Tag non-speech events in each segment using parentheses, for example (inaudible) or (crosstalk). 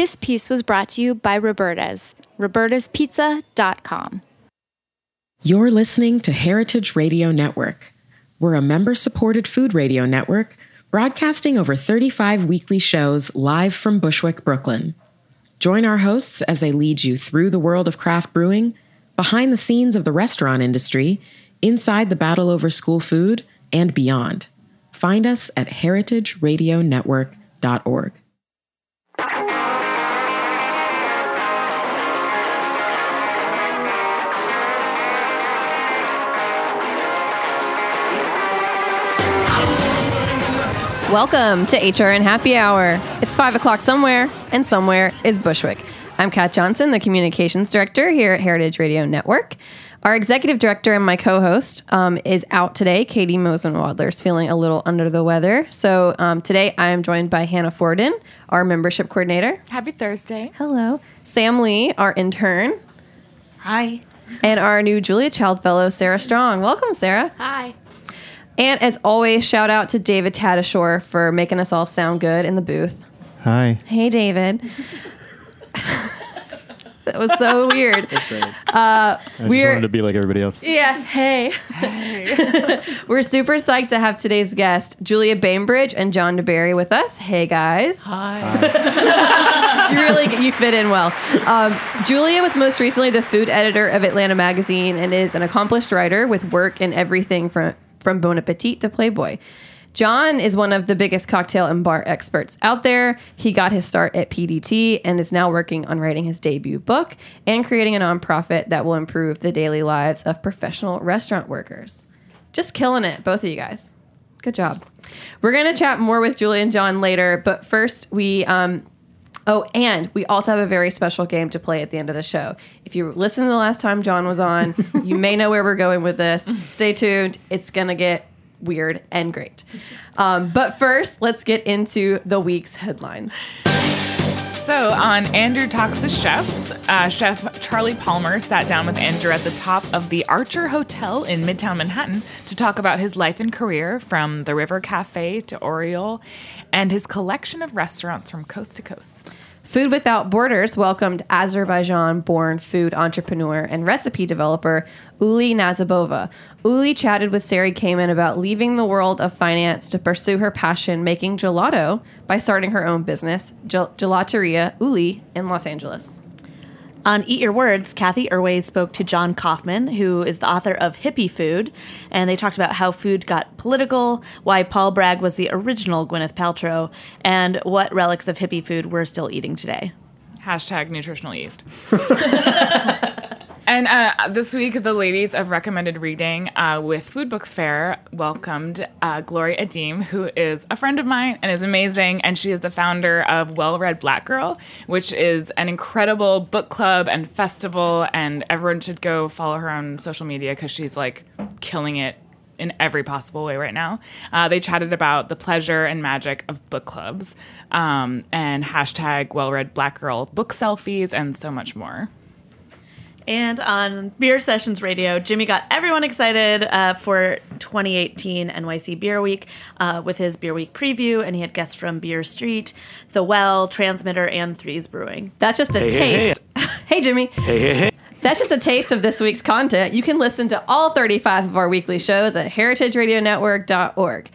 This piece was brought to you by Roberta's, robertaspizza.com. You're listening to Heritage Radio Network. We're a member supported food radio network broadcasting over 35 weekly shows live from Bushwick, Brooklyn. Join our hosts as they lead you through the world of craft brewing, behind the scenes of the restaurant industry, inside the battle over school food, and beyond. Find us at heritageradionetwork.org. Welcome to HRN Happy Hour. It's 5 o'clock somewhere, and somewhere is Bushwick. I'm Kat Johnson, the Communications Director here at Heritage Radio Network. Our Executive Director and my co host um, is out today. Caity Moseman Wadler's feeling a little under the weather. So um, today I am joined by Hannah Forden, our Membership Coordinator. Happy Thursday. Hello. Sam Lee, our intern. Hi. And our new Julia Child Fellow, Sarah Strong. Welcome, Sarah. Hi. And as always, shout out to David Tatasciore for making us all sound good in the booth. Hi. Hey, David. (laughs) that was so weird. That's great. Uh, I just wanted to be like everybody else. yeah. Hey. Hey. (laughs) we're super psyched to have today's guest, Julia Bainbridge and John deBary, with us. Hey, guys. Hi. (laughs) you really you fit in well. Um, Julia was most recently the food editor of Atlanta Magazine and is an accomplished writer with work in everything from from Bon Appetit to Playboy. John is one of the biggest cocktail and bar experts out there. He got his start at PDT and is now working on writing his debut book and creating a nonprofit that will improve the daily lives of professional restaurant workers. Just killing it, both of you guys. Good job. We're going to chat more with Julia and John later, but first we um, Oh, and we also have a very special game to play at the end of the show. If you listened to the last time John was on, (laughs) you may know where we're going with this. Stay tuned. It's going to get weird and great. Um, but first, let's get into the week's headlines. So, on Andrew Talks to Chefs, uh, Chef Charlie Palmer sat down with Andrew at the top of the Archer Hotel in Midtown Manhattan to talk about his life and career from the River Cafe to Aureole and his collection of restaurants from coast to coast. Food Without Borders welcomed Azerbaijan born food entrepreneur and recipe developer Uli Nazabova. Uli chatted with Sari Kamin about leaving the world of finance to pursue her passion making gelato by starting her own business, Gel- Gelateria Uli, in Los Angeles. On Eat Your Words, Cathy Erway spoke to John Kauffman, who is the author of Hippie Food, and they talked about how food got political, why Paul Bragg was the original Gwyneth Paltrow, and what relics of hippie food we're still eating today. Hashtag nutritional yeast. (laughs) and uh, this week, the ladies of recommended reading uh, with Food Book Fair welcomed uh, Glory Edim, who is a friend of mine and is amazing. And she is the founder of Well Read Black Girl, which is an incredible book club and festival. And everyone should go follow her on social media because she's like killing it in every possible way right now. Uh, they chatted about the pleasure and magic of book clubs um, and hashtag well read black girl book selfies and so much more. And on Beer Sessions Radio, Jimmy got everyone excited uh, for 2018 NYC Beer Week uh, with his Beer Week preview, and he had guests from Beer Street, The Well, Transmitter, and Threes Brewing. That's just a Hey, hey, hey. taste. (laughs) Hey, Jimmy. Hey, hey, hey. That's just a taste of this week's content. You can listen to all 35 of our weekly shows at heritageradionetwork.org.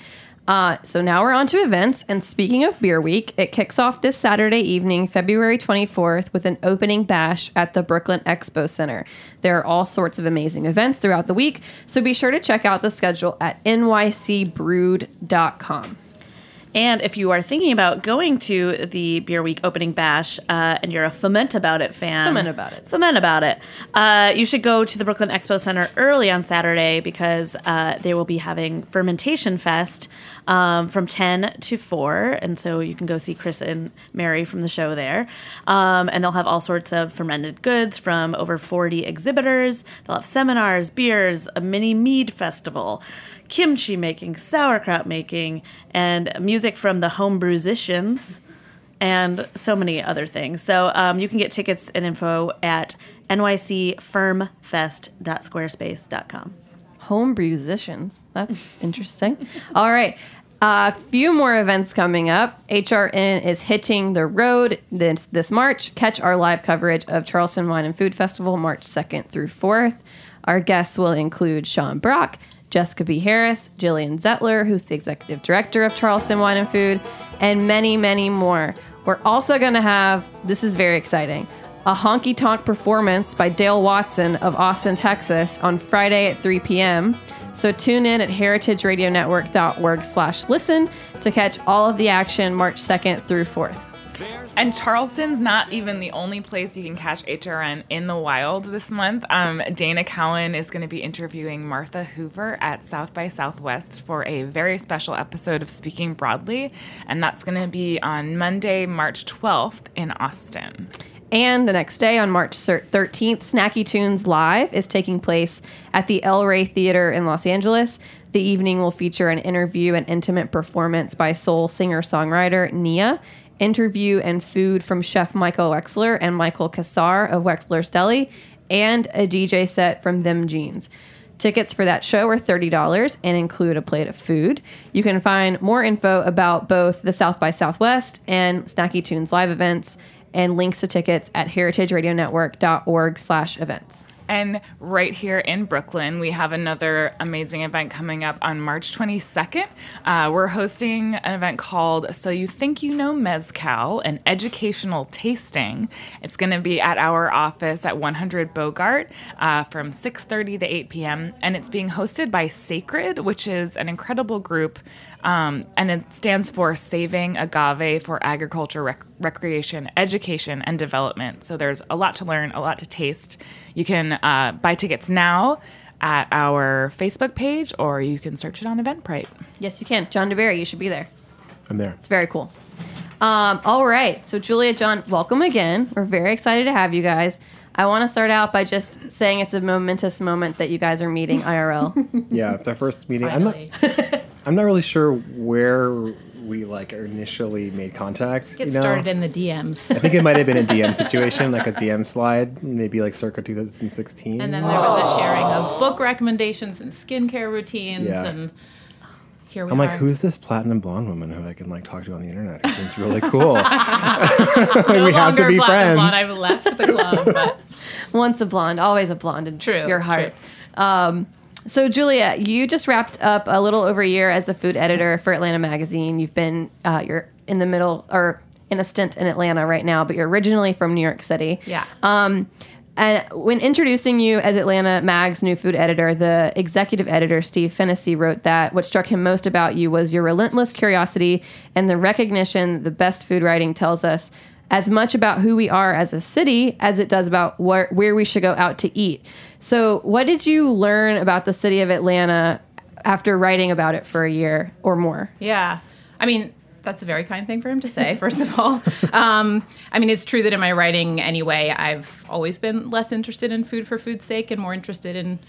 Uh, so now we're on to events. And speaking of Beer Week, it kicks off this Saturday evening, February 24th, with an opening bash at the Brooklyn Expo Center. There are all sorts of amazing events throughout the week, so be sure to check out the schedule at nycbrewed.com. And if you are thinking about going to the Beer Week opening bash uh, and you're a Fuhmentaboudit fan, Fuhmentaboudit. Foment About It, uh, you should go to the Brooklyn Expo Center early on Saturday because uh, they will be having Fermentation Fest um, from 10 to 4. And so you can go see Chris and Mary from the show there. Um, and they'll have all sorts of fermented goods from over 40 exhibitors. They'll have seminars, beers, a mini mead festival kimchi making, sauerkraut making, and music from the Home homebrewsicians, and so many other things. So um, you can get tickets and info at nycfirmfest.squarespace.com. Home musicians. That's interesting. (laughs) All right. A few more events coming up. HRN is hitting the road this, this March. Catch our live coverage of Charleston Wine and Food Festival March 2nd through 4th. Our guests will include Sean Brock, Jessica B. Harris, Gillian Zettler, who's the executive director of Charleston Wine and Food, and many, many more. We're also going to have, this is very exciting, a honky tonk performance by Dale Watson of Austin, Texas on Friday at 3 p.m. So tune in at heritageradionetwork.org slash listen to catch all of the action March 2nd through 4th. And Charleston's not even the only place you can catch HRN in the wild this month. Um, Dana Cowan is going to be interviewing Martha Hoover at South by Southwest for a very special episode of Speaking Broadly. And that's going to be on Monday, March 12th in Austin. And the next day, on March 13th, Snacky Tunes Live is taking place at the El Rey Theater in Los Angeles. The evening will feature an interview and intimate performance by soul singer songwriter Nia, interview and food from chef Micah Wexler and Michael Kassar of Wexler's Deli, and a DJ set from Them Jeans. Tickets for that show are $30 and include a plate of food. You can find more info about both the South by Southwest and Snacky Tunes live events and links to tickets at heritageradionetwork.org slash events. And right here in Brooklyn, we have another amazing event coming up on March 22nd. Uh, we're hosting an event called So You Think You Know Mezcal, an educational tasting. It's going to be at our office at 100 Bogart uh, from 6.30 to 8 p.m. And it's being hosted by Sacred, which is an incredible group um, and it stands for Saving Agave for Agriculture, Rec- Recreation, Education, and Development. So there's a lot to learn, a lot to taste. You can uh, buy tickets now at our Facebook page, or you can search it on Eventbrite. Yes, you can. John deBary, you should be there. I'm there. It's very cool. Um, all right. So, Julia, John, welcome again. We're very excited to have you guys. I want to start out by just saying it's a momentous moment that you guys are meeting IRL. (laughs) Yeah, it's our first meeting. I'm not, (laughs) I'm not really sure where we like initially made contact. Get you know? started in the DMs. I think it might have been a DM situation, like a DM slide, maybe like circa 2016. And then there was a sharing of book recommendations and skincare routines Yeah. and here we I'm are. like, who's this platinum blonde woman who I can like talk to on the internet? It seems really cool. (laughs) (laughs) no we have to longer be black friends. and blonde. I've left the club, but (laughs) Once a blonde, always a blonde in True, your it's heart. Um, so, Julia, you just wrapped up a little over a year as the food editor for Atlanta Magazine. You've been, uh, you're in the middle or in a stint in Atlanta right now, but you're originally from New York City. yeah. Um, and when introducing you as Atlanta Mag's new food editor, the executive editor, Steve Fennessy, wrote that what struck him most about you was your relentless curiosity and the recognition the best food writing tells us as much about who we are as a city as it does about where, where we should go out to eat. So, what did you learn about the city of Atlanta after writing about it for a year or more? Yeah. I mean, that's a very kind thing for him to say, (laughs) first of all. Um, I mean, it's true that in my writing anyway, I've always been less interested in food for food's sake and more interested in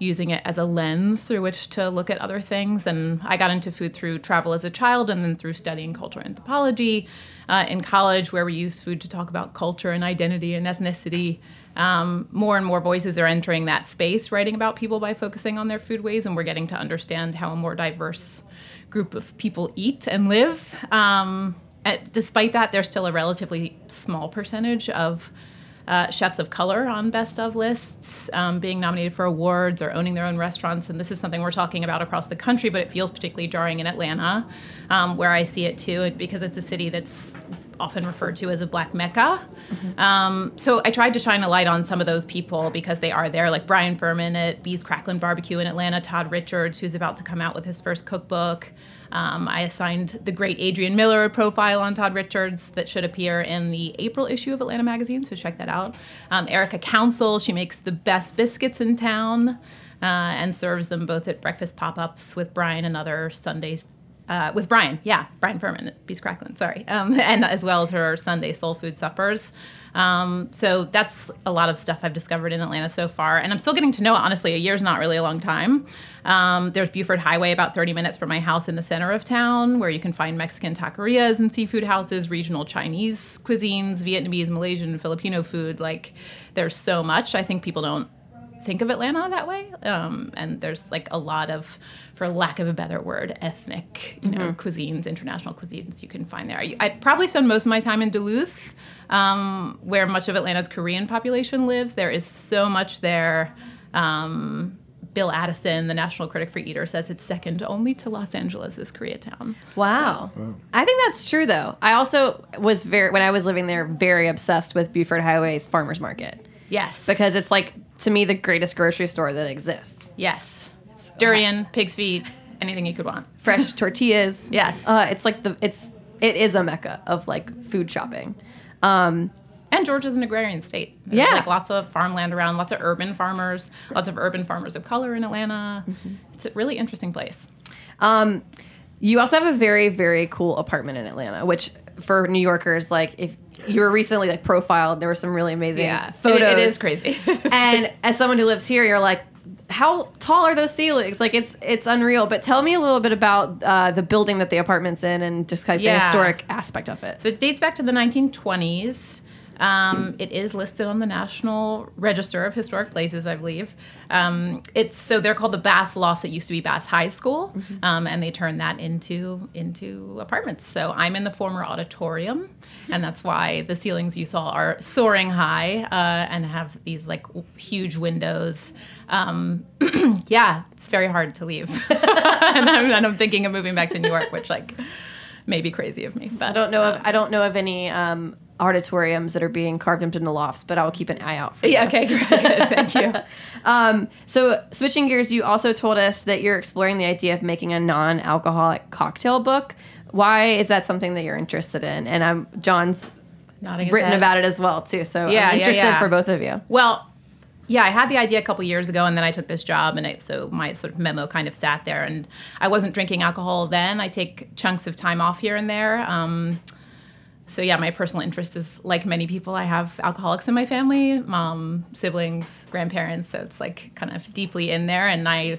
using it as a lens through which to look at other things. And I got into food through travel as a child and then through studying cultural anthropology uh, in college, where we use food to talk about culture and identity and ethnicity. Um, more and more voices are entering that space, writing about people by focusing on their food ways, and we're getting to understand how a more diverse group of people eat and live. Um, and despite that, there's still a relatively small percentage of uh, chefs of color on best of lists, um, being nominated for awards or owning their own restaurants. And this is something we're talking about across the country, but it feels particularly jarring in Atlanta, um, where I see it too, because it's a city that's often referred to as a black mecca. Um, so I tried to shine a light on some of those people because they are there, like Brian Furman at B's Cracklin Barbecue in Atlanta, Todd Richards, who's about to come out with his first cookbook. Um, I assigned the great Adrian Miller a profile on Todd Richards that should appear in the April issue of Atlanta Magazine, so check that out. Um, Erica Council, she makes the best biscuits in town uh, and serves them both at breakfast pop ups with Brian and other Sundays. Uh, with Brian, yeah, Brian Furman at B's Cracklin, sorry, um, (laughs) and as well as her Sunday soul food suppers. Um, so that's a lot of stuff I've discovered in Atlanta so far, and I'm still getting to know it. Honestly, a year's not really a long time. Um, there's Buford Highway, about 30 minutes from my house in the center of town, where you can find Mexican taquerias and seafood houses, regional Chinese cuisines, Vietnamese, Malaysian, Filipino food. Like, there's so much. I think people don't think of Atlanta that way. Um, and there's like a lot of, for lack of a better word, ethnic, you know, cuisines, international cuisines you can find there. I, I probably spend most of my time in Duluth, um, where much of Atlanta's Korean population lives. There is so much there. Um, Bill Addison, the national critic for Eater, says it's second only to Los Angeles' Koreatown. Wow. I think that's true though. I also was very when I was living there very obsessed with Buford Highway's farmers market Yes. because it's like to me the greatest grocery store that exists. yes. Durian, pig's feet, anything you could want. Fresh (laughs) tortillas. Yes. Uh, it's like the it's it is a mecca of like food shopping. Um, And Georgia's an agrarian state. There's Yeah. like lots of farmland around, lots of urban farmers, lots of urban farmers of color in Atlanta. It's a really interesting place. Um, you also have a very, very cool apartment in Atlanta, which for New Yorkers, like if you were recently like profiled, there were some really amazing Yeah. photos. It, (laughs) it is crazy. It is and crazy. as someone who lives here, you're like, how tall are those ceilings? Like it's it's unreal. But tell me a little bit about uh, the building that the apartment's in and just kind of the historic aspect of it. So it dates back to the 1920s. Um, it is listed on the National Register of Historic Places, I believe. Um, it's so they're called the Bass Lofts. It used to be Bass High School, um, and they turned that into into apartments. So I'm in the former auditorium, and that's why the ceilings you saw are soaring high uh, and have these like w- huge windows. Um, (clears throat) yeah, it's very hard to leave, (laughs) and, I'm, and I'm thinking of moving back to New York, which like may be crazy of me. But I don't know of I don't know of any um, auditoriums that are being carved into the lofts, but I will keep an eye out for Yeah, you. okay, great. (laughs) Good, thank you. (laughs) Um, so switching gears, you also told us that you're exploring the idea of making a non-alcoholic cocktail book. Why is that something that you're interested in? And I'm John's Nodding written about it as well too. So Yeah, I'm yeah, interested yeah. for both of you. Well, yeah, I had the idea a couple years ago, and then I took this job, and I, so my sort of memo kind of sat there. And I wasn't drinking alcohol then. I take chunks of time off here and there. Um, so yeah, my personal interest is like many people. I have alcoholics in my family, mom, siblings, grandparents. So it's like kind of deeply in there, and I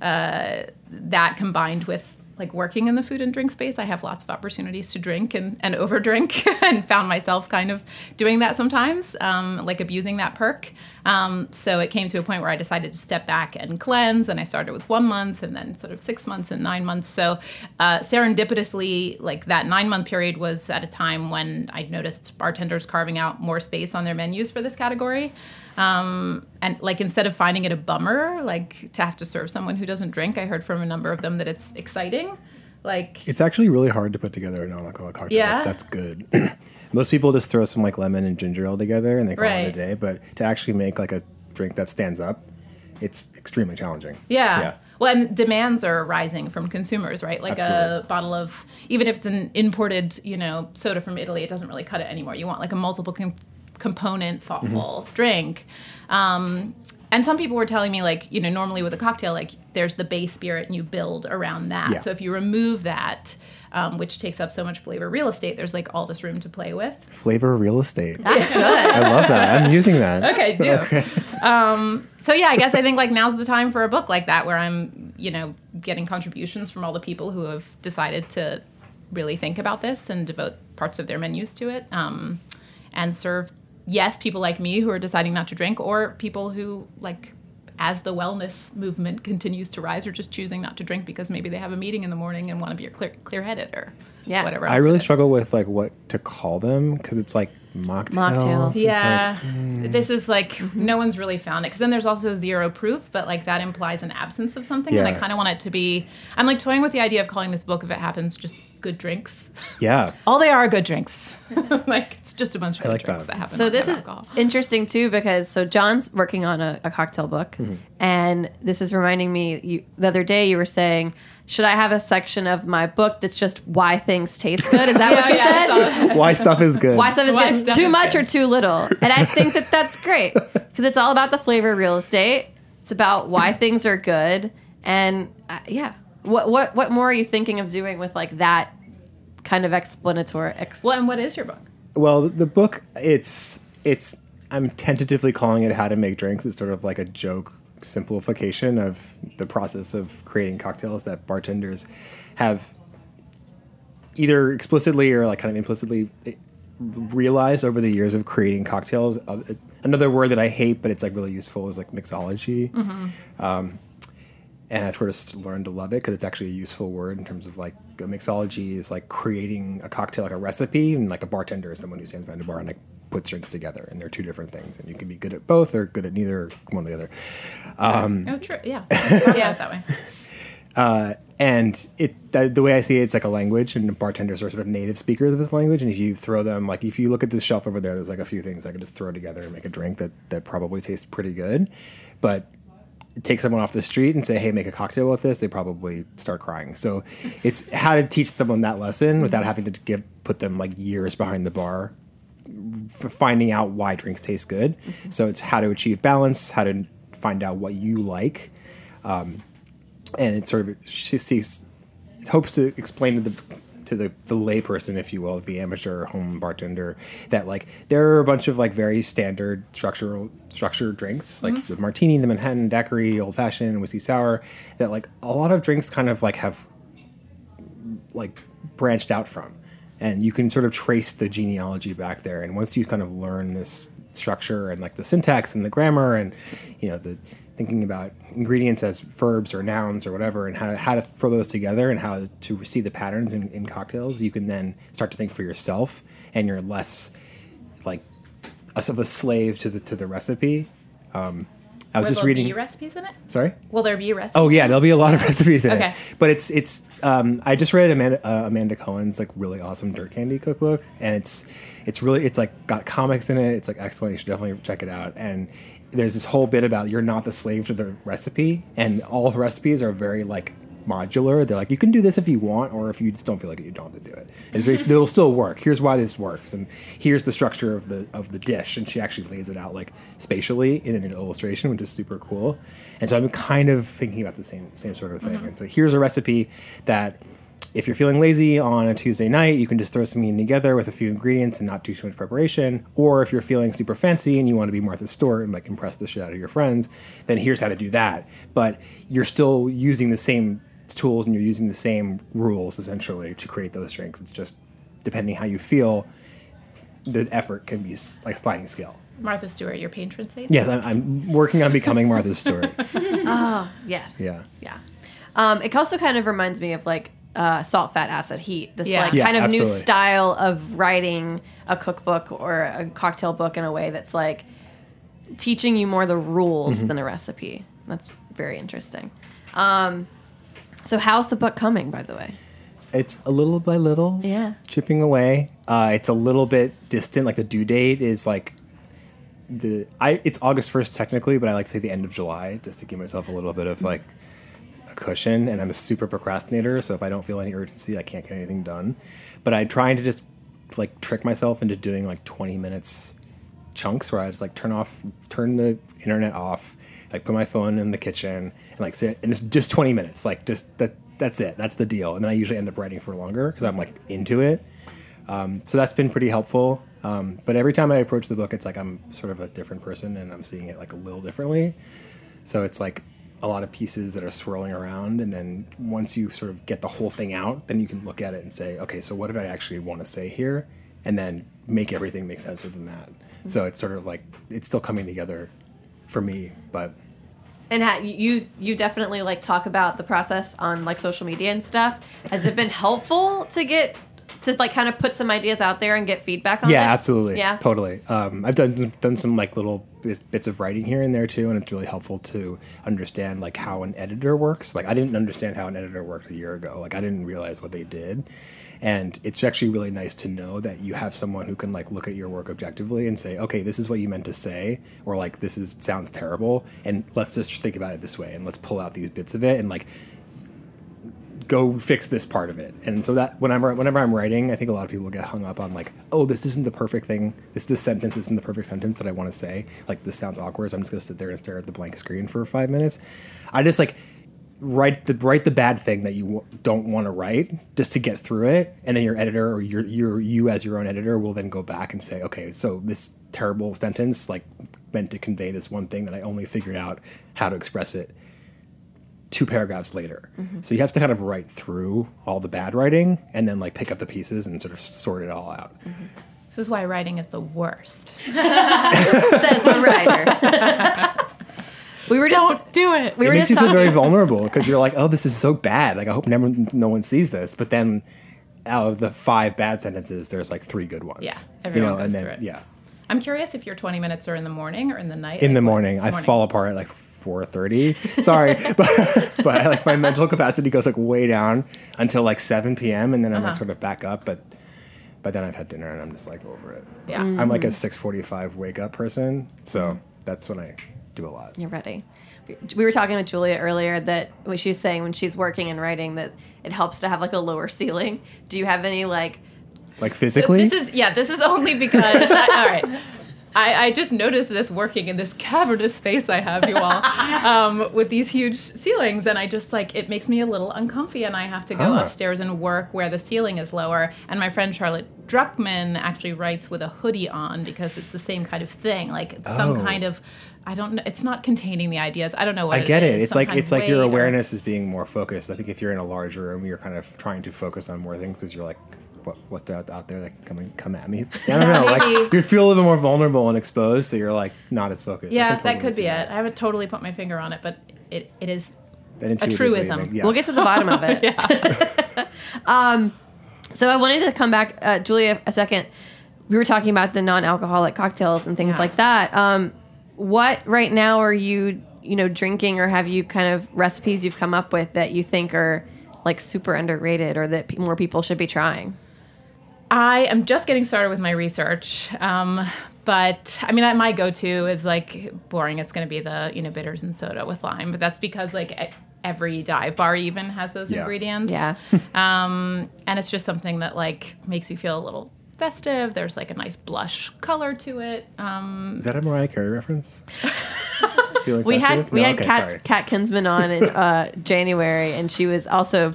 uh, that combined with like working in the food and drink space, I have lots of opportunities to drink and, and overdrink, (laughs) and found myself kind of doing that sometimes, um, like abusing that perk. Um, so it came to a point where I decided to step back and cleanse, and I started with one month, and then sort of six months and nine months. So uh, serendipitously, like that nine month period was at a time when I noticed bartenders carving out more space on their menus for this category. Um, and like instead of finding it a bummer, like to have to serve someone who doesn't drink, I heard from a number of them that it's exciting. Like It's actually really hard to put together a non-alcoholic cocktail. Yeah? that- that's good. (clears throat) Most people just throw some like lemon and ginger ale together and they call it a day. But to actually make like a drink that stands up, it's extremely challenging. Yeah. Yeah. Well, and demands are rising from consumers, right? Like a bottle of, even if it's an imported, you know, soda from Italy, it doesn't really cut it anymore. You want like a multiple com- component, thoughtful Mm-hmm. drink. Um, and some people were telling me, like, you know, normally with a cocktail, like, there's the base spirit and you build around that. Yeah. So if you remove that, um, which takes up so much flavor real estate, there's like all this room to play with. Flavor real estate. That's good. I love that. I'm using that. Okay, do. (laughs) Um, so yeah, I guess I think like now's the time for a book like that where I'm, you know, getting contributions from all the people who have decided to really think about this and devote parts of their menus to it, um, and serve yes people like me who are deciding not to drink, or people who like. As the wellness movement (laughs) continues to rise, are just choosing not to drink because maybe they have a meeting in the morning and want to be clear, clear-headed or Yeah. whatever. I really struggle with like what to call them because it's like mocktails. Mocktails. Yeah, like, this is like mm-hmm. no one's really found it because then there's also zero proof, but like that implies an absence of something, and I kind of want it to be. I'm like toying with the idea of calling this book, if it happens, just good drinks. yeah. (laughs) All they are are good drinks. (laughs) like it's just a bunch of good like drinks that. that, happen. So this is alcohol. interesting too because so John's working on a, a cocktail book, Mm-hmm. and this is reminding me. You, the other day you were saying, should I have a section of my book that's just why things taste good? Is that (laughs) what you said? Why stuff is good. Why stuff is Why good? stuff Too is much good. or too little? And I think that that's great because it's all about the flavor real estate. It's about why things are good, and uh, yeah. What what what more are you thinking of doing with like that kind of explanatory? Ex- well, and what is your book? Well, the book it's it's I'm tentatively calling it How to Make Drinks. It's sort of like a joke simplification of the process of creating cocktails that bartenders have either explicitly or like kind of implicitly realized over the years of creating cocktails. Uh, another word that I hate, but it's like really useful, is like mixology. Um, and I've sort of learned to love it because it's actually a useful word in terms of like a mixology is like creating a cocktail, like a recipe, and like a bartender is someone who stands behind a bar and like puts drinks together, and they're two different things, and you can be good at both or good at neither, one or the other. Um, oh, true. Yeah. (laughs) yeah, that way. Uh, and it the, the way I see it, it's like a language, and bartenders are sort of native speakers of this language. And if you throw them, like if you look at this shelf over there, there's like a few things I could just throw together and make a drink that that probably tastes pretty good, but take someone off the street and say, "Hey, make a cocktail with this," they probably start crying. So, it's how to teach someone that lesson without having to give put them like years behind the bar for finding out why drinks taste good. So it's how to achieve balance, how to find out what you like, um, and it sort of she sees hopes to explain to the to the, the layperson, if you will, the amateur home bartender, that like there are a bunch of like very standard structural structured drinks, like mm-hmm. the martini, the Manhattan daiquiri, old fashioned, whiskey sour, that like a lot of drinks kind of like have like branched out from. And you can sort of trace the genealogy back there. And once you kind of learn this structure and like the syntax and the grammar and you know the thinking about ingredients as verbs or nouns or whatever and how to, how to throw those together and how to see the patterns in, in cocktails you can then start to think for yourself and you're less like less of a slave to the to the recipe um, i was Will just reading be recipes in it? sorry Will there be recipes? Oh yeah, there'll be a lot of (laughs) recipes in Okay. it. But it's it's um, I just read Amanda uh, Amanda Cohen's like really awesome dirt candy cookbook, and it's it's really it's like got comics in it. It's like excellent. You should definitely check it out. And there's this whole bit about you're not the slave to the recipe, and all the recipes are very like modular. They're like you can do this if you want, or if you just don't feel like it, you don't have to do it. It's very, (laughs) it'll still work. Here's why this works, and here's the structure of the of the dish. And she actually lays it out like spatially in an illustration, which is super cool. And so I'm kind of thinking about the same same sort of thing. Mm-hmm. And so here's a recipe that. If you're feeling lazy on a Tuesday night, you can just throw some meat together with a few ingredients and not do too much preparation. Or if you're feeling super fancy and you want to be Martha Stewart and like impress the shit out of your friends, then here's how to do that. But you're still using the same tools and you're using the same rules essentially to create those drinks. It's just depending how you feel, the effort can be like sliding scale. Martha Stewart, your patron saint? Yes, I'm, I'm working on becoming Martha Stewart. Oh (laughs) yes. Yeah. Yeah. Um, it also kind of reminds me of like uh, salt, fat, acid, heat. This Yeah. like Yeah, kind of new style of writing a cookbook or a cocktail book in a way that's like teaching you more the rules Mm-hmm. than a recipe. That's very interesting. Um, so how's the book coming, by the way? It's a little by little, Yeah. chipping away. Uh, it's a little bit distant. Like the due date is like the I. It's August first technically, but I like to say the end of July just to give myself a little bit of like a cushion. And I'm a super procrastinator, so if I don't feel any urgency, I can't get anything done. But I'm trying to just like trick myself into doing like 20 minutes chunks where I just like turn off, turn the internet off, like put my phone in the kitchen and like sit, and it's just 20 minutes. Like just that, that's it. That's the deal. And then I usually end up writing for longer because I'm like into it. Um, so that's been pretty helpful. Um, but every time I approach the book, it's like I'm sort of a different person and I'm seeing it like a little differently. So it's like a lot of pieces that are swirling around. And then once you sort of get the whole thing out, then you can look at it and say, okay, so what did I actually want to say here? And then make everything make sense within that. Mm-hmm. So it's sort of like it's still coming together for me, but And ha- you you definitely like talk about the process on like social media and stuff. Has it been helpful to get to like kind of put some ideas out there and get feedback on it? yeah, absolutely, Yeah. totally. Um, I've done done some like little bits, bits of writing here and there too, and it's really helpful to understand like how an editor works. Like I didn't understand how an editor worked a year ago. Like I didn't realize what they did, and it's actually really nice to know that you have someone who can like look at your work objectively and say, okay, this is what you meant to say, or like this is sounds terrible, and let's just think about it this way, and let's pull out these bits of it, and like go fix this part of it. And so that whenever whenever I'm writing, I think a lot of people get hung up on like, oh, this isn't the perfect thing. This this sentence isn't the perfect sentence that I want to say. Like this sounds awkward. So I'm just gonna sit there and stare at the blank screen for five minutes. I just like write the write the bad thing that you don't want to write just to get through it, and then your editor or your your you as your own editor will then go back and say, okay, so this terrible sentence like meant to convey this one thing that I only figured out how to express it two paragraphs later. So you have to kind of write through all the bad writing and then like pick up the pieces and sort of sort it all out. This is why writing is the worst. (laughs) Says the writer. (laughs) we were just Don't do it. we it were makes just you feel very vulnerable because you're like, oh, this is so bad. Like, I hope never, no one sees this. But then, out of the five bad sentences, there's like three good ones. Yeah, you everyone know, goes and then through it. yeah, I'm curious if your 20 minutes are in the morning or in the night. in the Like, what- morning, I fall apart at like 4:30. Sorry, (laughs) but but like my mental capacity goes like way down until like 7 p.m. and then I'm Uh-huh. like sort of back up. But but then I've had dinner and I'm just like over it. Yeah. I'm like a 6:45 wake up person, so that's when I do a lot. You're ready. We were talking with Julia earlier that when she was saying when she's working and writing that it helps to have like a lower ceiling. Do you have any like Like physically, This is yeah. This is only because I, (laughs) all right. I, I just noticed this working in this cavernous space I have, you all, (laughs) um, with these huge ceilings, and I just like it makes me a little uncomfy, and I have to go Ah. upstairs and work where the ceiling is lower. And my friend Charlotte Druckman actually writes with a hoodie on because it's the same kind of thing, like it's some Oh. kind of. I don't know. It's not containing the ideas. I don't know what I get it. It's some like it's like your weight or- awareness is being more focused. I think if you're in a large room, you're kind of trying to focus on more things because you're like, what what's out, out there that can come and come at me? (laughs) I don't know. like you feel a little bit more vulnerable and exposed, so you're like not as focused. Yeah, can that could see be it. I haven't totally put my finger on it, but it, it is a truism. make- yeah. We'll get to the bottom of it. (laughs) (laughs) um, so I wanted to come back, uh, Julia, a second. We were talking about the non-alcoholic cocktails and things Yeah. like that. Um, what right now are you, you know, drinking, or have you kind of recipes you've come up with that you think are like super underrated, or that pe- more people should be trying? I am just getting started with my research. Um, but I mean, I, my go-to is like boring. It's going to be the you know bitters and soda with lime, but that's because like e- every dive bar even has those Yeah. ingredients. Yeah. (laughs) Um, and it's just something that like makes you feel a little festive. There's like a nice blush color to it. Um, Is that a Mariah Carey reference? (laughs) Feeling we had festive? we No? had okay, Kat, sorry. Kat Kinsman on in uh, January, and she was also,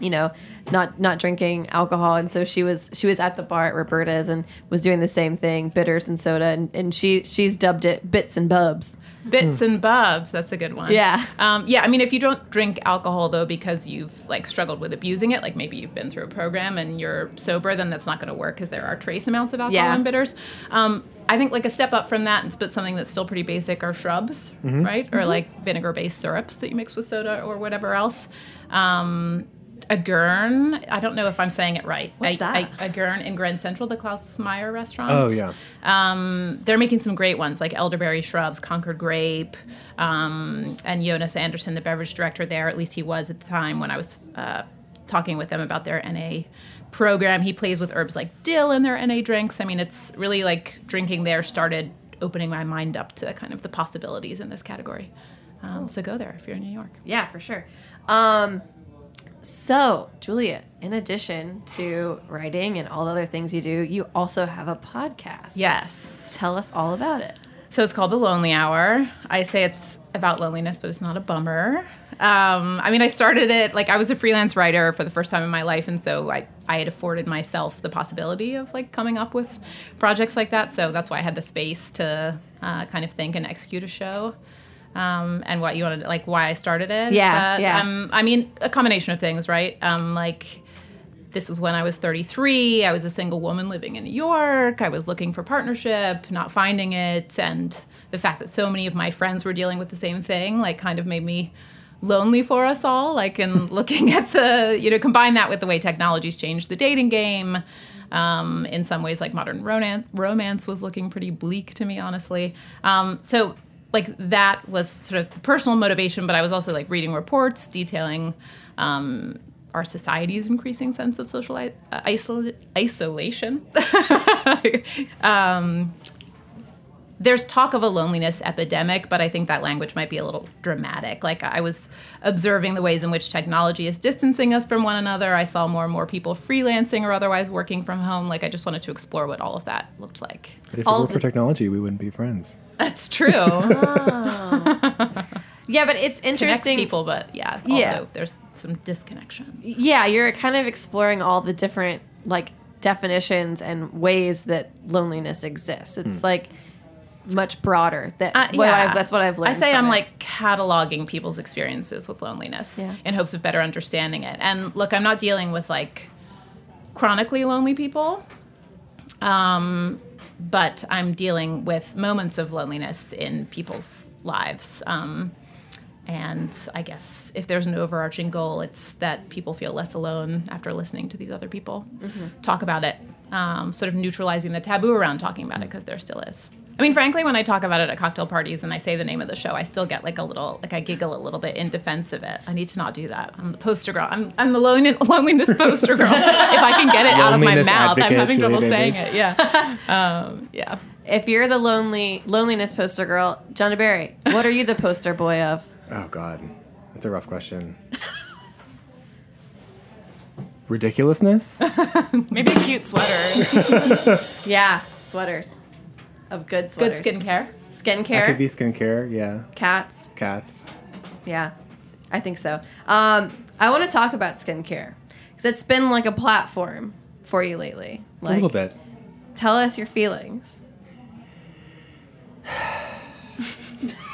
you know, not not drinking alcohol, and so she was she was at the bar at Roberta's and was doing the same thing, bitters and soda, and, and she she's dubbed it bits and bubs. Bits and bubs. That's a good one. Yeah. Um, yeah. I mean, if you don't drink alcohol though, because you've like struggled with abusing it, like maybe you've been through a program and you're sober, then that's not going to work because there are trace amounts of alcohol Yeah. in bitters. Um, I think like a step up from that and but something that's still pretty basic are shrubs, right? Or like vinegar-based syrups that you mix with soda or whatever else. Um, Agern. I don't know if I'm saying it right. What's a, that? A, Agern in Grand Central, the Claus Meyer restaurant. Oh yeah. Um, they're making some great ones like elderberry shrubs, Concord grape, um, and Jonas Anderson, the beverage director there. At least he was at the time when I was uh, talking with them about their NA program. He plays with herbs like dill in their NA drinks. I mean, it's really like drinking there started opening my mind up to kind of the possibilities in this category. Um, so go there if you're in New York. Yeah, for sure. Um, so Julia, in addition to writing and all the other things you do, you also have a podcast. Yes. tell us all about it. So it's called The Lonely Hour. I say it's about loneliness, but it's not a bummer. Um, I mean, I started it like I was a freelance writer for the first time in my life, and so I, I had afforded myself the possibility of like coming up with projects like that. So that's why I had the space to uh, kind of think and execute a show. Um, and what you wanted, like why I started it. Yeah, yeah. Um, I mean, a combination of things, right? Um, like this was when I was 33. I was a single woman living in New York. I was looking for partnership, not finding it, and the fact that so many of my friends were dealing with the same thing, like, kind of made me lonely for us all. Like, in (laughs) looking at the, you know, combine that with the way technology's changed the dating game. Um, in some ways, like modern romance, romance was looking pretty bleak to me, honestly. Um, so, like that was sort of the personal motivation, but I was also like reading reports detailing um, our society's increasing sense of social I- isol- isolation. (laughs) um, there's talk of a loneliness epidemic, but I think that language might be a little dramatic. Like I was observing the ways in which technology is distancing us from one another. I saw more and more people freelancing or otherwise working from home. Like I just wanted to explore what all of that looked like. But if All it weren't the- for technology, we wouldn't be friends. That's true. (laughs) Ah. (laughs) Yeah, but it's Connects interesting. people, but yeah, also Yeah. there's some disconnection. Yeah, you're kind of exploring all the different like definitions and ways that loneliness exists. It's hmm. like much broader. That Uh, what yeah. I've, that's what I've learned. I say I'm it. like cataloging people's experiences with loneliness Yeah. in hopes of better understanding it. And look, I'm not dealing with like chronically lonely people. Um, but I'm dealing with moments of loneliness in people's lives. Um, and I guess if there's an overarching goal, it's that people feel less alone after listening to these other people talk about it, um, sort of neutralizing the taboo around talking about it because there still is. I mean, frankly, when I talk about it at cocktail parties and I say the name of the show, I still get like a little, like I giggle a little bit in defense of it. I need to not do that. I'm the poster girl. I'm, I'm the lone, loneliness poster girl. if I can get it out of my mouth, I'm having trouble Julie saying it. Yeah. (laughs) um, yeah. If you're the lonely loneliness poster girl, Johnny Berry, what are you the poster boy of? Oh God, that's a rough question. Ridiculousness? (laughs) Maybe cute sweaters. (laughs) Yeah, sweaters. Of good Good sweaters. skincare. Skincare. That could be skincare. Yeah, cats. cats. Yeah, I think so. Um, I want to talk about skincare because it's been like a platform for you lately. Like, a little bit. Tell us your feelings.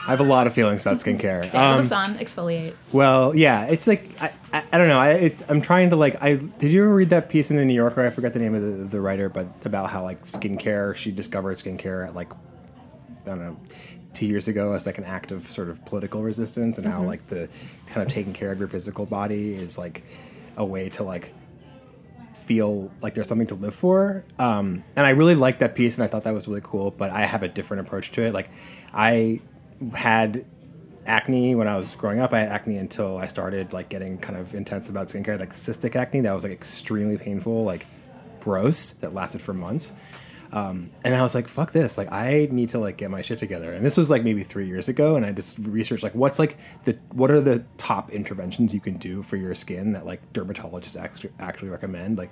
I have a lot of feelings about skincare. (laughs) Stay Um, sun, exfoliate. Well, yeah, it's like I, I, I don't know. I it's I'm trying to like I did you ever read that piece in the New Yorker? I forget the name of the, the writer, but about how like skincare she discovered skincare at like I don't know two years ago as like an act of sort of political resistance, and how like the kind of taking care of your physical body is like a way to like feel like there's something to live for. Um, and I really liked that piece, and I thought that was really cool. But I have a different approach to it. Like I had acne when I was growing up. I had acne until I started like getting kind of intense about skincare, like cystic acne. That was like extremely painful, like gross. That lasted for months. Um, and I was like, "Fuck this! Like, I need to like get my shit together." And this was like maybe three years ago. And I just researched like, what's like the what are the top interventions you can do for your skin that like dermatologists actually actually recommend? Like,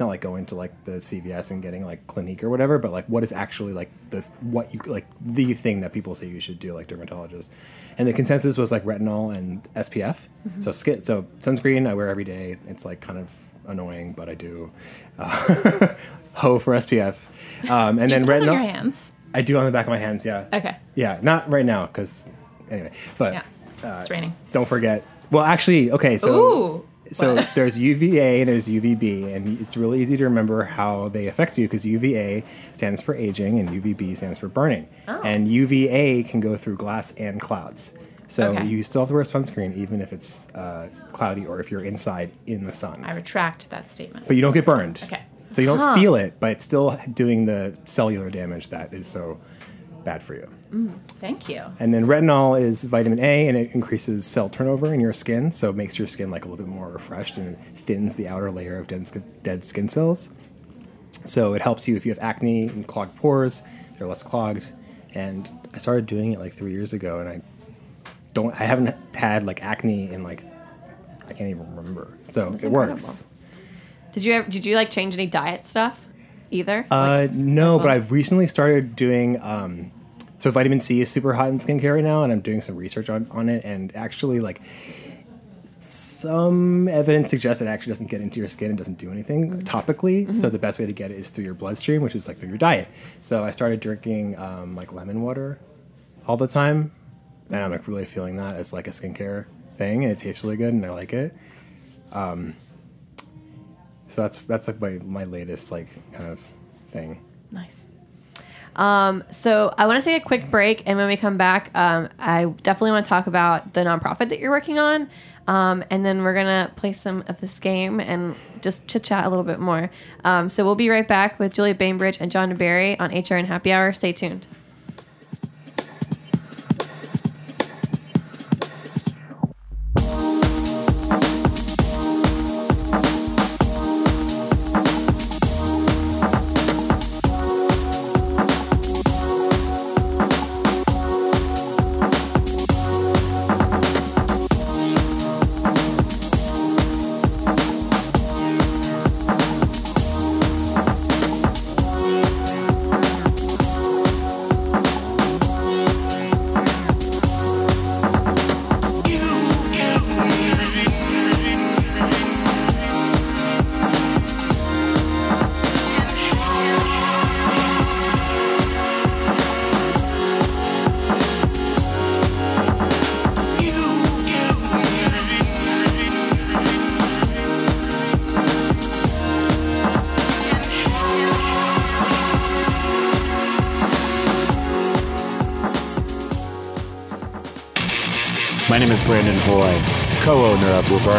not like going to like the CVS and getting like Clinique or whatever, but like what is actually like the what you like the thing that people say you should do like dermatologists. And the consensus was like retinol and SPF. So skin, so sunscreen I wear every day. It's like kind of annoying, but I do. Uh, (laughs) ho for SPF, um, and then retinol. on your hands. I do on the back of my hands. Yeah. Okay. Yeah, not right now because anyway, but Yeah. uh, It's raining. don't forget. Well, actually, okay, so Ooh. So there's UVA and there's UVB, and it's really easy to remember how they affect you because UVA stands for aging and UVB stands for burning. Oh. And UVA can go through glass and clouds. So Okay. you still have to wear sunscreen even if it's uh, cloudy or if you're inside in the sun. I retract that statement. but you don't get burned. Okay. So you don't feel it, but it's still doing the cellular damage that is so bad for you. Mm, thank you. And then retinol is vitamin A, and it increases cell turnover in your skin, so it makes your skin like a little bit more refreshed and it thins the outer layer of dead skin, dead skin cells. So it helps you if you have acne and clogged pores; they're less clogged. And I started doing it like three years ago, and I don't, I haven't had like acne in like I can't even remember. So it works. Did you ever, did you like change any diet stuff either? Uh, no, but? I've recently started doing. Um, so vitamin C is super hot in skincare right now, and I'm doing some research on, on it. And actually, like some evidence suggests it actually doesn't get into your skin and doesn't do anything topically. So the best way to get it is through your bloodstream, which is like through your diet. So I started drinking um, like lemon water all the time, and I'm like really feeling that as like a skincare thing, and it tastes really good, and I like it. Um, so that's that's like my my latest like kind of thing. Nice. Um, so I want to take a quick break, and when we come back, um, I definitely want to talk about the nonprofit that you're working on, um, and then we're gonna play some of this game and just chit chat a little bit more. Um, so we'll be right back with Julia Bainbridge and John deBary on HRN Happy Hour. Stay tuned.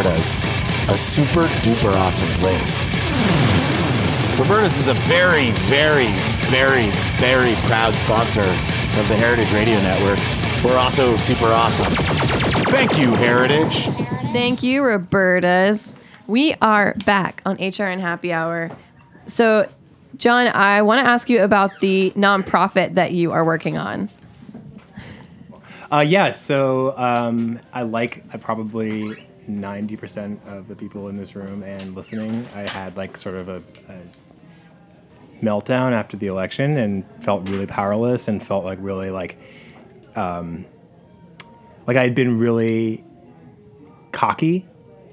Roberta's, a super duper awesome place. Roberta's is a very, very, very, very proud sponsor of the Heritage Radio Network. We're also super awesome. Thank you, Heritage. Thank you, Roberta's. We are back on HRN Happy Hour. So, John, I want to ask you about the nonprofit that you are working on. Uh, yeah, so um, I like I probably ninety percent of the people in this room and listening. I had like sort of a, a meltdown after the election and felt really powerless and felt like really like um, like I had been really cocky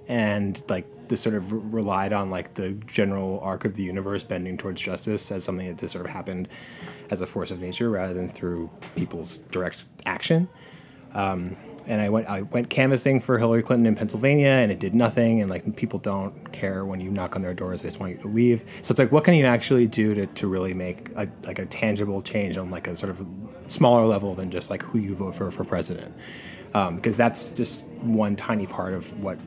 and like just sort of relied on like the general arc of the universe bending towards justice as something that just sort of happened as a force of nature rather than through people's direct action. Um, and I went I went canvassing for Hillary Clinton in Pennsylvania, and it did nothing. And like people don't care when you knock on their doors; they just want you to leave. So it's like, what can you actually do to, to really make a, like a tangible change on like a sort of smaller level than just like who you vote for for president? Um, because that's just one tiny part of what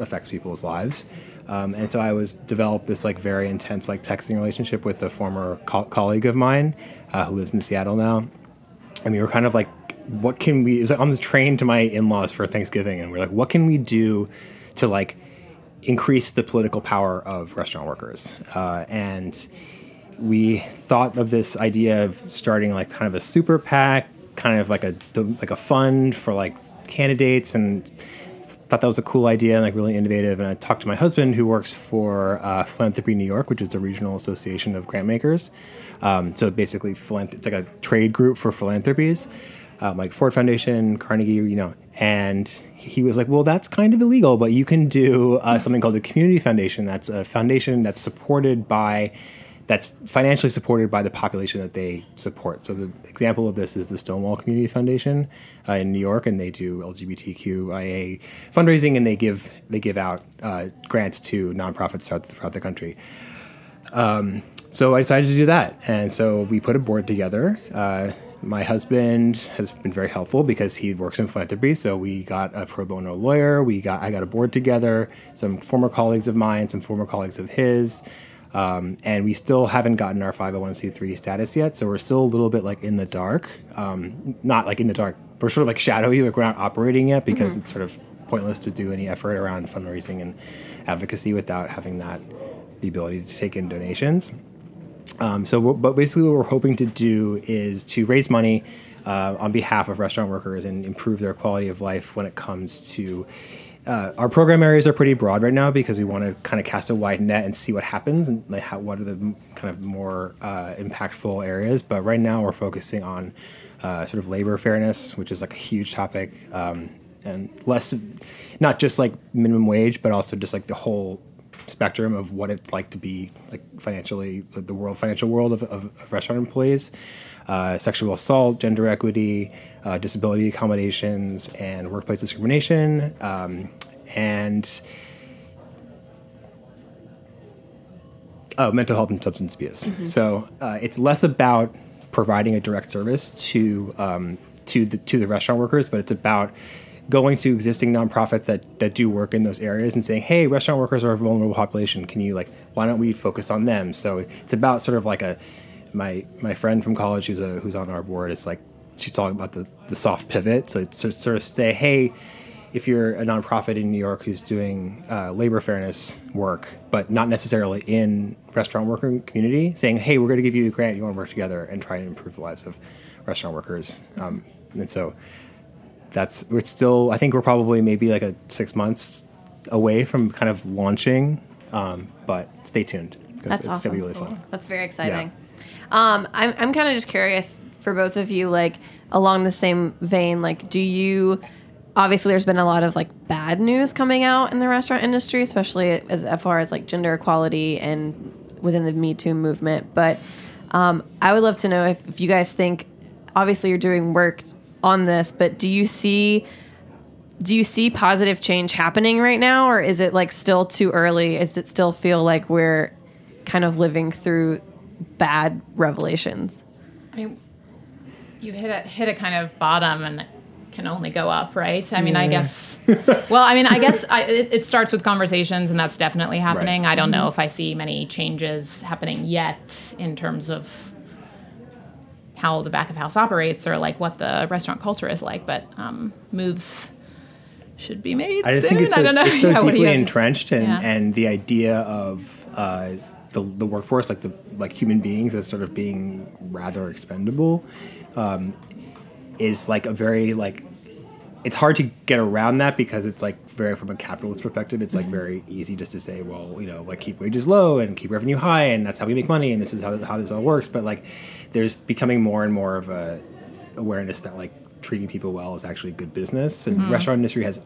affects people's lives. Um, and so I was developed this like very intense like texting relationship with a former co- colleague of mine uh, who lives in Seattle now, and we were kind of like, what can we? It was on the train to my in-laws for Thanksgiving, and we are like, what can we do to like increase the political power of restaurant workers? Uh, and we thought of this idea of starting like kind of a super PAC, kind of like a like a fund for like candidates and thought that was a cool idea and like really innovative. And I talked to my husband, who works for uh, Philanthropy New York, which is a regional association of grant makers. Um, so basically, it's like a trade group for philanthropies, um, like Ford Foundation, Carnegie, you know. And he was like, "Well, that's kind of illegal, but you can do uh, something called the Community Foundation. That's a foundation that's supported by." that's financially supported by the population that they support. So the example of this is the Stonewall Community Foundation uh, in New York, and they do LGBTQIA fundraising, and they give they give out uh, grants to nonprofits throughout, throughout the country. Um, so I decided to do that, and so we put a board together. Uh, my husband has been very helpful because he works in philanthropy. So we got a pro bono lawyer. We got I got a board together. Some former colleagues of mine, some former colleagues of his. Um, and we still haven't gotten our 501c3 status yet, so we're still a little bit like in the dark. Um, not like in the dark, we're sort of like shadowy, like we're not operating yet because it's sort of pointless to do any effort around fundraising and advocacy without having that the ability to take in donations. Um, so, but basically, what we're hoping to do is to raise money uh, on behalf of restaurant workers and improve their quality of life when it comes to. Uh, our program areas are pretty broad right now because we want to kind of cast a wide net and see what happens and like how, what are the kind of more uh, impactful areas. But right now, we're focusing on uh, sort of labor fairness, which is like a huge topic, um, and less, not just like minimum wage, but also just like the whole spectrum of what it's like to be like financially the, world financial world of, of, of restaurant employees. Uh, sexual assault gender equity uh, disability accommodations and workplace discrimination. Um, and oh, mental health and substance abuse. So uh, it's less about providing a direct service to um, to the to the restaurant workers, but it's about going to existing nonprofits that, that do work in those areas and saying, hey, restaurant workers are a vulnerable population. Can you like why don't we focus on them? So it's about sort of like a my my friend from college who's a who's on our board is like she's talking about the, the soft pivot. So it's sort of say, hey, if you're a nonprofit in New York who's doing uh, labor fairness work, but not necessarily in restaurant worker community, saying, "Hey, we're going to give you a grant. You want to work together and try and improve the lives of restaurant workers." Um, and so that's we're still. I think we're probably maybe like a six months away from kind of launching, um, but stay tuned because That's it's going to be awesome. really fun. That's very exciting. Um, I'm, I'm kind of just curious for both of you, like along the same vein, like, do you obviously there's been a lot of like bad news coming out in the restaurant industry, especially as, as far as like gender equality and within the Me Too movement. But um, I would love to know if, if you guys think, obviously, you're doing work on this, but do you see do you see positive change happening right now or is it like still too early Is it still feel like we're kind of living through bad revelations I mean, you hit a hit a kind of bottom, and can only go up, right? I mean, I guess. Well, I mean, I guess I, it, it starts with conversations, and that's definitely happening. I don't know mm-hmm. if I see many changes happening yet in terms of how the back of house operates or like what the restaurant culture is like, but um, moves should be made. I just soon. think it's so, I don't know. it's so (laughs) Yeah, what do you deeply entrenched, and, Yeah. and the idea of uh, the the workforce, like the like human beings, as sort of being rather expendable, um, is like a very like it's hard to get around that because it's like very from a capitalist perspective it's like very easy just to say well you know like keep wages low and keep revenue high and that's how we make money and this is how, how this all works but like there's becoming more and more of a awareness that like treating people well is actually good business and Mm-hmm. restaurant industry has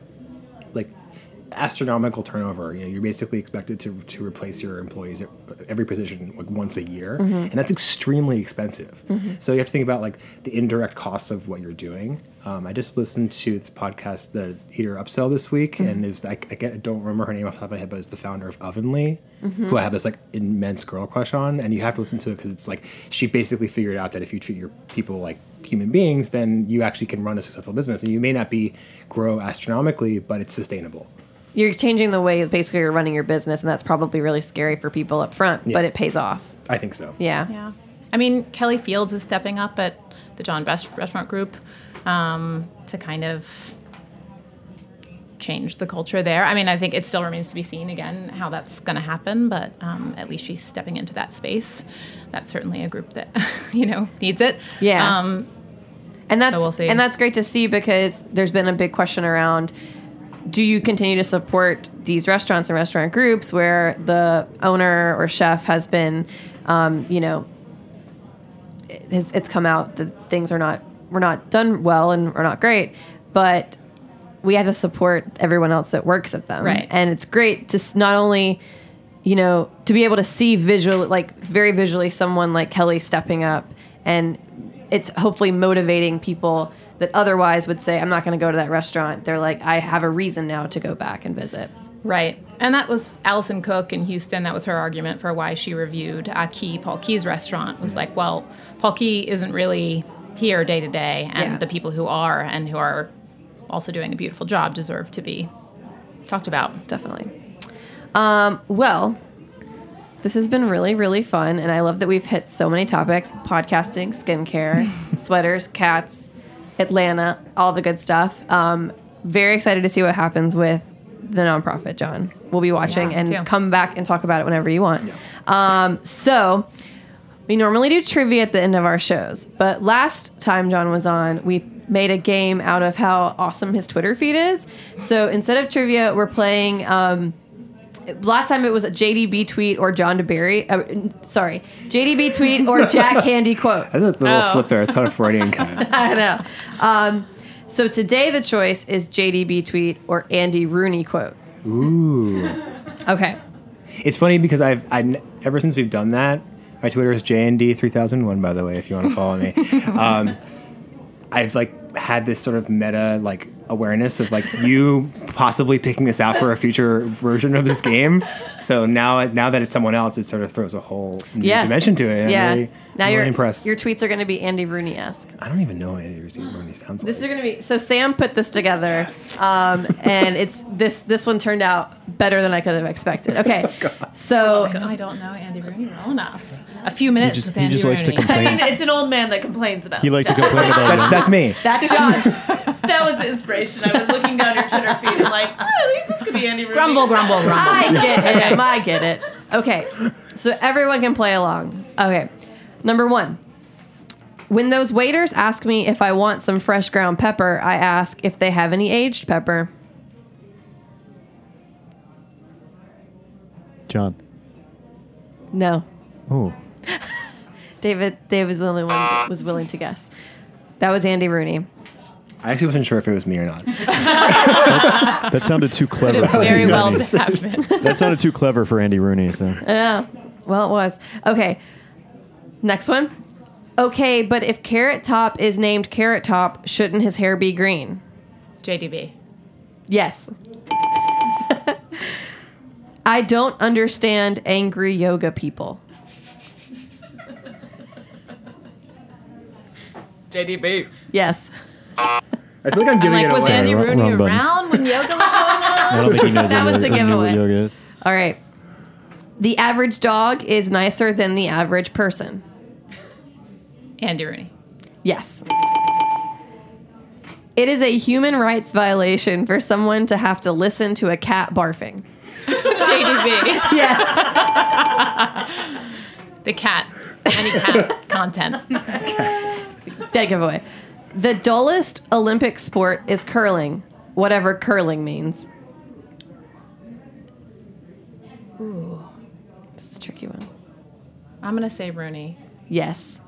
astronomical turnover. You know, you're basically expected to, to replace your employees at every position like once a year, Mm-hmm. and that's extremely expensive. So you have to think about like the indirect costs of what you're doing. Um, I just listened to this podcast, the Eater Upsell, this week, Mm-hmm. and it was I, get, I don't remember her name off the top of my head, but it's the founder of Ovenly, Mm-hmm. who I have this like immense girl crush on, and you have to listen to it because it's like she basically figured out that if you treat your people like human beings, then you actually can run a successful business, and you may not be grow astronomically, but it's sustainable. You're changing the way basically you're running your business, and that's probably really scary for people up front, Yeah. but it pays off. I think so. Yeah. Yeah. I mean, Kelly Fields is stepping up at the John Besh Restaurant Group um, to kind of change the culture there. I mean, I think it still remains to be seen again how that's going to happen, but um, at least she's stepping into that space. That's certainly a group that, (laughs) you know, needs it. Yeah. Um, And that's So we'll see. and that's great to see because there's been a big question around do you continue to support these restaurants and restaurant groups where the owner or chef has been um, you know it's, it's come out that things are not were not done well and are not great but we have to support everyone else that works at them Right. and it's great to not only you know to be able to see visual like very visually someone like kelly stepping up and it's hopefully motivating people that otherwise would say i'm not going to go to that restaurant they're like i have a reason now to go back and visit Right. And that was Alison Cook in Houston. That was her argument for why she reviewed Key, Paul Qui's restaurant. Was like, well, Paul Qui isn't really here day to day, and Yeah. the people who are and who are also doing a beautiful job deserve to be talked about. definitely um, well this has been really really fun and i love that we've hit so many topics podcasting skincare (laughs) sweaters cats atlanta all the good stuff um, very excited to see what happens with the nonprofit john we'll be watching Yeah, and too. come back and talk about it whenever you want um, so we normally do trivia at the end of our shows, but last time John was on, we made a game out of how awesome his Twitter feed is. So instead of trivia, we're playing. Um, last time it was a JDB tweet or John deBary. Uh, sorry, JDB tweet or Jack Handey quote. (laughs) I thought the little Oh. slip there. It's not a Freudian kind. I know. Um, so today the choice is JDB tweet or Andy Rooney quote. Ooh. Okay. It's funny because I've, I've ever since we've done that. My Twitter is JND3001, by the way, if you want to follow me. (laughs) Um, I've like had this sort of meta like awareness of like you possibly picking this out for a future version of this game. So now, now that it's someone else, it sort of throws a whole new Yes. dimension to it. Yeah. I'm really, now I'm your really impressed. your tweets are going to be Andy Rooney esque. I don't even know what Andy Rooney sounds like. This is gonna be so. Sam put this together, um, and it's this. This one turned out better than I could have expected. (laughs) Okay, so I don't know Andy Rooney well enough. A few minutes just- with he Andy just likes to Rooney. I mean, complain. (laughs) it's an old man that complains about He likes to complain about That's it. that's me. that's John. (laughs) That was the inspiration. I was looking down your Twitter feed and like, oh, I think this could be Andy Rooney. grumble, grumble, (laughs) grumble. I get him. I get it. Okay, so everyone can play along. Okay, number one. When those waiters ask me if I want some fresh ground pepper, I ask if they have any aged pepper. John. No, Oh, (laughs) David. David was the only one that was willing to guess. That was Andy Rooney. I actually wasn't sure if it was me or not. that sounded too clever. Could for very Andy well happened. That sounded too clever for Andy Rooney. So Yeah. Well, it was. Okay. Next one. Okay, but if Carrot Top is named Carrot Top, shouldn't his hair be green? JDB. Yes. (laughs) I don't understand angry yoga people. JDB. Yes. I feel like I'm I'm giving like, it was away. Andy Wrong- Rooney wrong button. around when yoga was going on? (laughs) I don't think he knows That was yoga, the or knew what giveaway. yoga is. All right. The average dog is nicer than the average person. Andy Rooney. Yes. It is a human rights violation for someone to have to listen to a cat barfing. JDB. (laughs) (laughs) Yes. the cat. Any cat content. Dead giveaway. The dullest Olympic sport is curling, whatever curling means. Ooh. This is a tricky one. I'm going to say Rooney. Yes.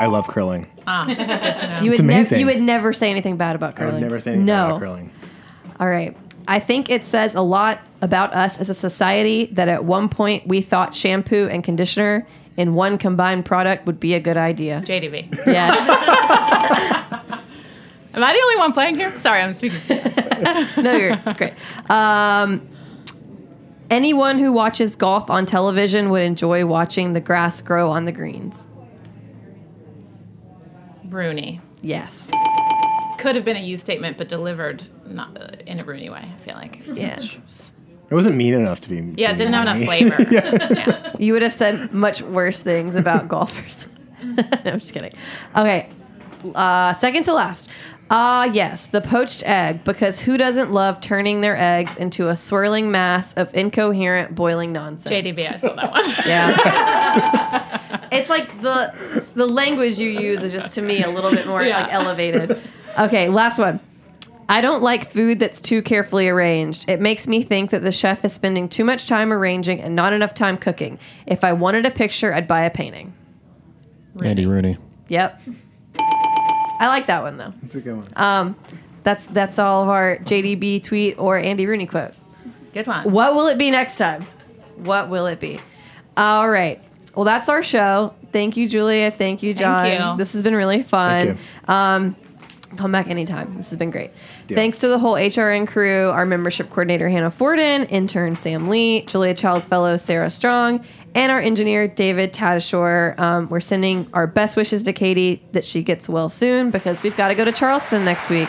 I love curling. Ah, good to know. (laughs) You It's would never amazing. you would never say anything bad about curling. I curling. would never say anything no. about curling. All right. I think it says a lot about us as a society that at one point we thought shampoo and conditioner in one combined product would be a good idea. JDB. Yes. (laughs) Am I the only one playing here? Sorry, I'm speaking to you. (laughs) no, you're great. Um, anyone who watches golf on television would enjoy watching the grass grow on the greens. Rooney. Yes. Could have been a you statement, but delivered not uh, in a Rooney way, I feel like. Yeah. It wasn't mean enough to be. Yeah, it didn't have enough flavor. (laughs) yeah. You would have said much worse things about (laughs) golfers. (laughs) no, I'm just kidding. Okay. Uh, second to last. Ah, yes, the poached egg, because who doesn't love turning their eggs into a swirling mass of incoherent boiling nonsense? JDB, I saw that one. Yeah. it's like the the language you use is just to me a little bit more Yeah. like elevated. Okay, last one. I don't like food that's too carefully arranged. It makes me think that the chef is spending too much time arranging and not enough time cooking. If I wanted a picture, I'd buy a painting. Andy Rooney. Yep. I like that one though. That's a good one. Um, that's that's all of our JDB tweet or Andy Rooney quote. Good one. What will it be next time? What will it be? All right. Well, that's our show. Thank you, Julia. Thank you, John. you. This has been really fun. Thank Um, come back anytime. This has been great. Thanks to the whole HRN crew, our membership coordinator Hannah Forden, intern Sam Lee, Julia Child Fellow Sarah Strong, and our engineer David Tatasciore. Um, we're sending our best wishes to Caity that she gets well soon because we've got to go to Charleston next week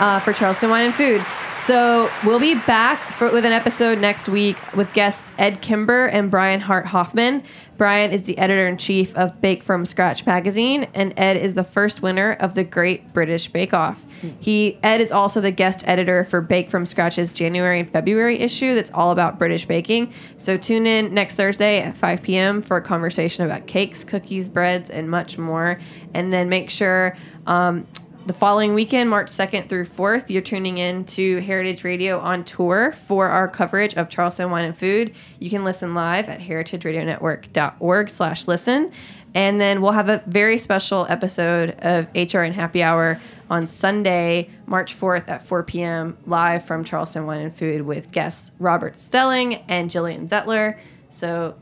uh, for Charleston Wine and Food. So we'll be back for, with an episode next week with guests Edd Kimber and Brian Hart Hoffman. Brian is the editor in chief of Bake from Scratch magazine, and Edd is the first winner of the Great British Bake Off. He Edd is also the guest editor for Bake from Scratch's January and February issue that's all about British baking. So tune in next Thursday at 5 p.m. for a conversation about cakes, cookies, breads, and much more. And then make sure um, the following weekend, March 2nd through 4th, you're tuning in to Heritage Radio on tour for our coverage of Charleston Wine and Food. You can listen live at heritageradionetwork.org slash listen. And then we'll have a very special episode of HRN Happy Hour on Sunday, March 4th at 4 p.m. live from Charleston Wine and Food with guests Robert Stehling and Gillian Zettler. So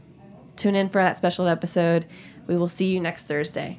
tune in for that special episode. We will see you next Thursday.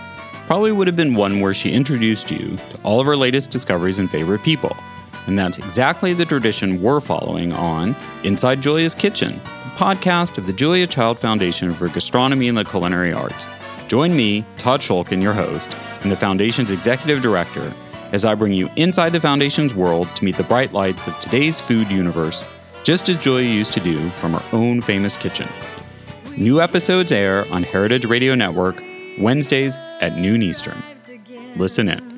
Probably would have been one where she introduced you to all of her latest discoveries and favorite people. And that's exactly the tradition we're following on Inside Julia's Kitchen, the podcast of the Julia Child Foundation for Gastronomy and the Culinary Arts. Join me, Todd Schulkin, your host, and the Foundation's executive director, as I bring you inside the Foundation's world to meet the bright lights of today's food universe, just as Julia used to do from her own famous kitchen. New episodes air on Heritage Radio Network Wednesdays at noon Eastern. Listen in.